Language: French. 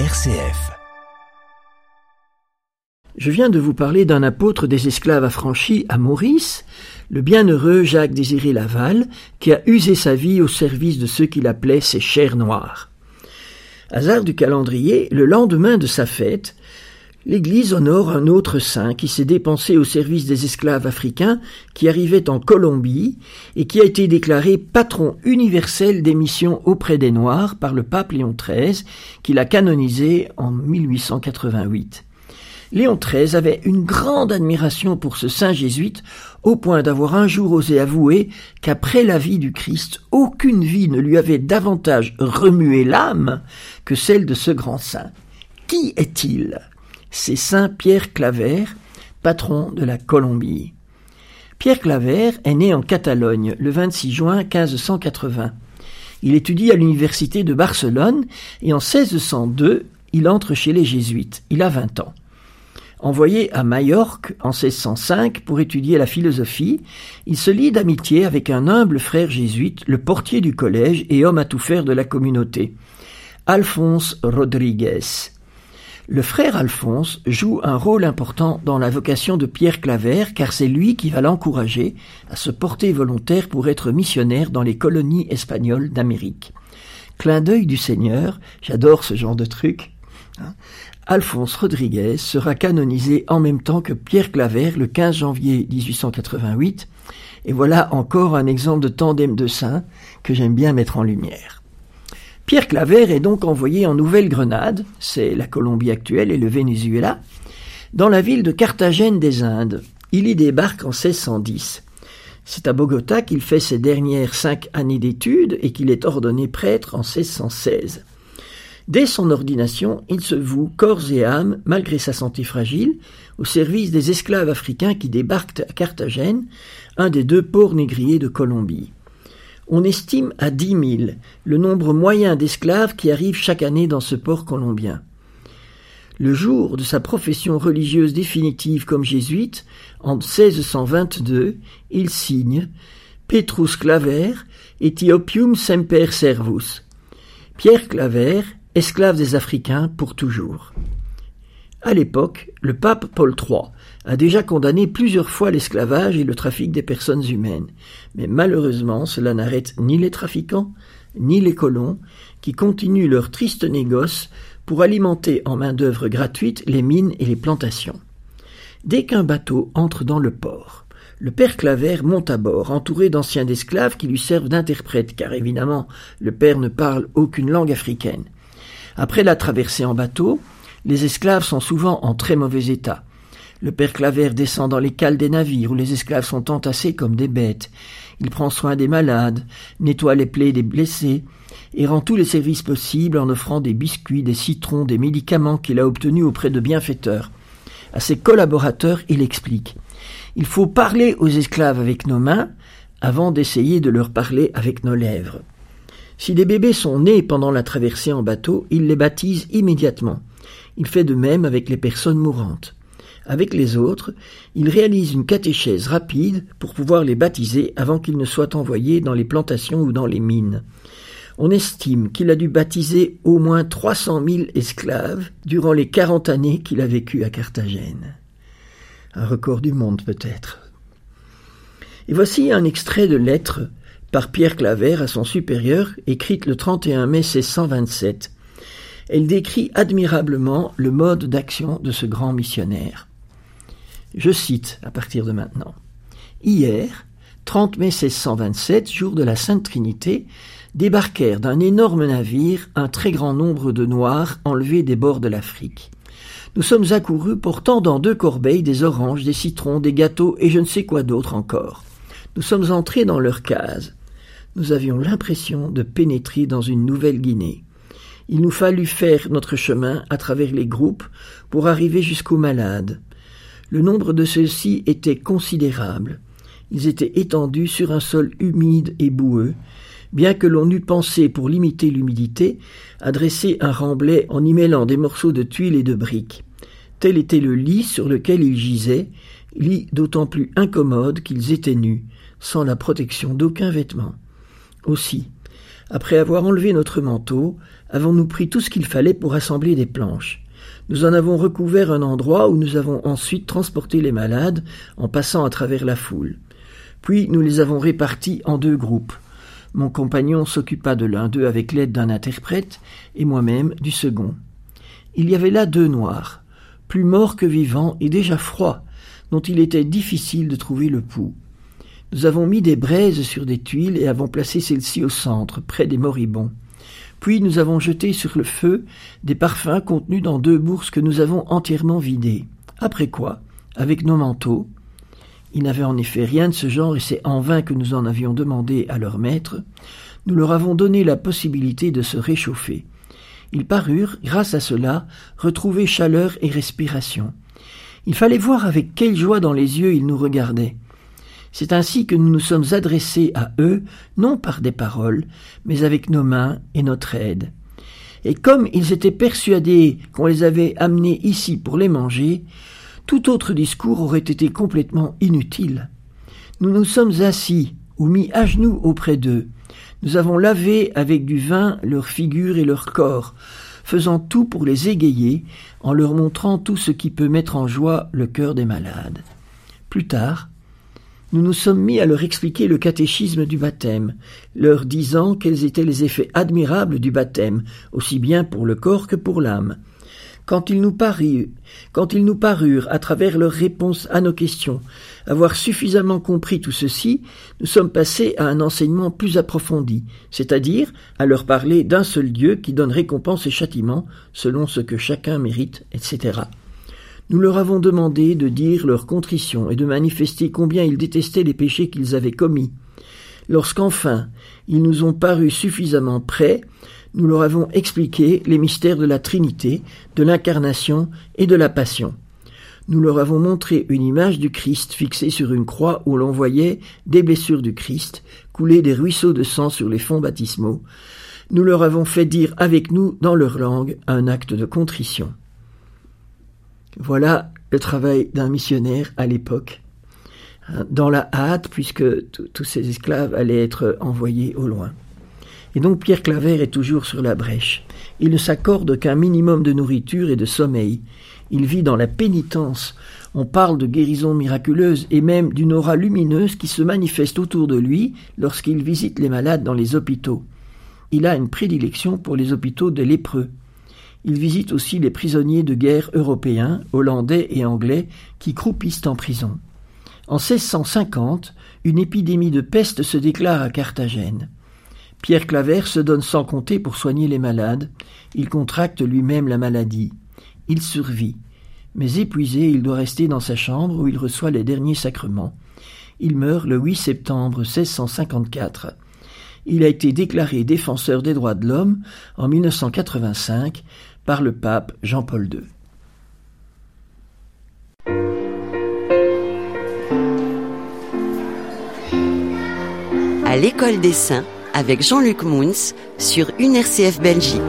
RCF. Je viens de vous parler d'un apôtre des esclaves affranchis à Maurice, le bienheureux Jacques-Désiré Laval, qui a usé sa vie au service de ceux qu'il appelait ses chers noirs. Hasard du calendrier, le lendemain de sa fête, l'Église honore un autre saint qui s'est dépensé au service des esclaves africains qui arrivaient en Colombie et qui a été déclaré patron universel des missions auprès des Noirs par le pape Léon XIII, qui l'a canonisé en 1888. Léon XIII avait une grande admiration pour ce saint jésuite, au point d'avoir un jour osé avouer qu'après la vie du Christ, aucune vie ne lui avait davantage remué l'âme que celle de ce grand saint. Qui est-il? C'est Saint Pierre Claver, patron de la Colombie. Pierre Claver est né en Catalogne le 26 juin 1580. Il étudie à l'université de Barcelone et en 1602, il entre chez les jésuites. Il a 20 ans. Envoyé à Majorque en 1605 pour étudier la philosophie, il se lie d'amitié avec un humble frère jésuite, le portier du collège et homme à tout faire de la communauté, Alphonse Rodriguez. Le frère Alphonse joue un rôle important dans la vocation de Pierre Claver car c'est lui qui va l'encourager à se porter volontaire pour être missionnaire dans les colonies espagnoles d'Amérique. Clin d'œil du Seigneur, j'adore ce genre de truc. Hein. Alphonse Rodriguez sera canonisé en même temps que Pierre Claver le 15 janvier 1888 et voilà encore un exemple de tandem de saints que j'aime bien mettre en lumière. Pierre Claver est donc envoyé en Nouvelle-Grenade, c'est la Colombie actuelle et le Venezuela, dans la ville de Carthagène des Indes. Il y débarque en 1610. C'est à Bogota qu'il fait ses dernières cinq années d'études et qu'il est ordonné prêtre en 1616. Dès son ordination, il se voue corps et âme, malgré sa santé fragile, au service des esclaves africains qui débarquent à Carthagène, un des deux ports négriers de Colombie. On estime à dix mille le nombre moyen d'esclaves qui arrivent chaque année dans ce port colombien. Le jour de sa profession religieuse définitive comme jésuite, en 1622, il signe Petrus Claver, Ethiopium semper servus. Pierre Claver, esclave des Africains pour toujours. À l'époque, le pape Paul III a déjà condamné plusieurs fois l'esclavage et le trafic des personnes humaines. Mais malheureusement, cela n'arrête ni les trafiquants, ni les colons, qui continuent leur triste négoce pour alimenter en main-d'œuvre gratuite les mines et les plantations. Dès qu'un bateau entre dans le port, le père Claver monte à bord, entouré d'anciens esclaves qui lui servent d'interprète, car évidemment le père ne parle aucune langue africaine. Après la traversée en bateau, les esclaves sont souvent en très mauvais état. Le père Claver descend dans les cales des navires où les esclaves sont entassés comme des bêtes. Il prend soin des malades, nettoie les plaies des blessés, et rend tous les services possibles en offrant des biscuits, des citrons, des médicaments qu'il a obtenus auprès de bienfaiteurs. À ses collaborateurs, il explique Il faut parler aux esclaves avec nos mains avant d'essayer de leur parler avec nos lèvres. Si des bébés sont nés pendant la traversée en bateau, il les baptise immédiatement. Il fait de même avec les personnes mourantes. Avec les autres, il réalise une catéchèse rapide pour pouvoir les baptiser avant qu'ils ne soient envoyés dans les plantations ou dans les mines. On estime qu'il a dû baptiser au moins trois cent mille esclaves durant les quarante années qu'il a vécu à Carthagène. Un record du monde peut-être. Et voici un extrait de lettre par Pierre Claver à son supérieur, écrite le 31 mai 1627. Elle décrit admirablement le mode d'action de ce grand missionnaire. Je cite à partir de maintenant. Hier, 30 mai 1627, jour de la Sainte Trinité, débarquèrent d'un énorme navire un très grand nombre de Noirs enlevés des bords de l'Afrique. Nous sommes accourus portant dans deux corbeilles des oranges, des citrons, des gâteaux et je ne sais quoi d'autre encore. Nous sommes entrés dans leur case. Nous avions l'impression de pénétrer dans une nouvelle Guinée. Il nous fallut faire notre chemin à travers les groupes pour arriver jusqu'aux malades. Le nombre de ceux-ci était considérable. Ils étaient étendus sur un sol humide et boueux, bien que l'on eût pensé, pour limiter l'humidité, à dresser un remblai en y mêlant des morceaux de tuiles et de briques. Tel était le lit sur lequel ils gisaient, lit d'autant plus incommode qu'ils étaient nus, sans la protection d'aucun vêtement. Aussi, Après avoir enlevé notre manteau, avons-nous pris tout ce qu'il fallait pour assembler des planches. Nous en avons recouvert un endroit où nous avons ensuite transporté les malades en passant à travers la foule. Puis nous les avons répartis en deux groupes. Mon compagnon s'occupa de l'un d'eux avec l'aide d'un interprète et moi-même du second. Il y avait là deux noirs, plus morts que vivants et déjà froids, dont il était difficile de trouver le pouls. Nous avons mis des braises sur des tuiles et avons placé celles-ci au centre, près des moribonds. Puis nous avons jeté sur le feu des parfums contenus dans deux bourses que nous avons entièrement vidées. Après quoi, avec nos manteaux, ils n'avaient en effet rien de ce genre et c'est en vain que nous en avions demandé à leur maître, nous leur avons donné la possibilité de se réchauffer. Ils parurent, grâce à cela, retrouver chaleur et respiration. Il fallait voir avec quelle joie dans les yeux ils nous regardaient. C'est ainsi que nous nous sommes adressés à eux, non par des paroles, mais avec nos mains et notre aide. Et comme ils étaient persuadés qu'on les avait amenés ici pour les manger, tout autre discours aurait été complètement inutile. Nous nous sommes assis ou mis à genoux auprès d'eux. Nous avons lavé avec du vin leur figure et leur corps, faisant tout pour les égayer, en leur montrant tout ce qui peut mettre en joie le cœur des malades. Plus tard, nous nous sommes mis à leur expliquer le catéchisme du baptême, leur disant quels étaient les effets admirables du baptême, aussi bien pour le corps que pour l'âme. Quand ils nous parurent, à travers leurs réponses à nos questions, avoir suffisamment compris tout ceci, nous sommes passés à un enseignement plus approfondi, c'est-à-dire à leur parler d'un seul Dieu qui donne récompense et châtiment selon ce que chacun mérite, etc. Nous leur avons demandé de dire leur contrition et de manifester combien ils détestaient les péchés qu'ils avaient commis. Lorsqu'enfin ils nous ont paru suffisamment prêts, nous leur avons expliqué les mystères de la Trinité, de l'incarnation et de la Passion. Nous leur avons montré une image du Christ fixée sur une croix où l'on voyait des blessures du Christ, couler des ruisseaux de sang sur les fonds baptismaux. Nous leur avons fait dire avec nous, dans leur langue, un acte de contrition. Voilà le travail d'un missionnaire à l'époque, dans la hâte, puisque tous ces esclaves allaient être envoyés au loin. Et donc Pierre Claver est toujours sur la brèche. Il ne s'accorde qu'un minimum de nourriture et de sommeil. Il vit dans la pénitence. On parle de guérison miraculeuse et même d'une aura lumineuse qui se manifeste autour de lui lorsqu'il visite les malades dans les hôpitaux. Il a une prédilection pour les hôpitaux de lépreux. Il visite aussi les prisonniers de guerre européens, hollandais et anglais qui croupissent en prison. En 1650, une épidémie de peste se déclare à Carthagène. Pierre Claver se donne sans compter pour soigner les malades. Il contracte lui-même la maladie. Il survit. Mais épuisé, il doit rester dans sa chambre où il reçoit les derniers sacrements. Il meurt le 8 septembre 1654. Il a été déclaré défenseur des droits de l'homme en 1985 par le pape Jean-Paul II. À l'école des saints, avec Jean-Luc Mouns sur UNRCF Belgique.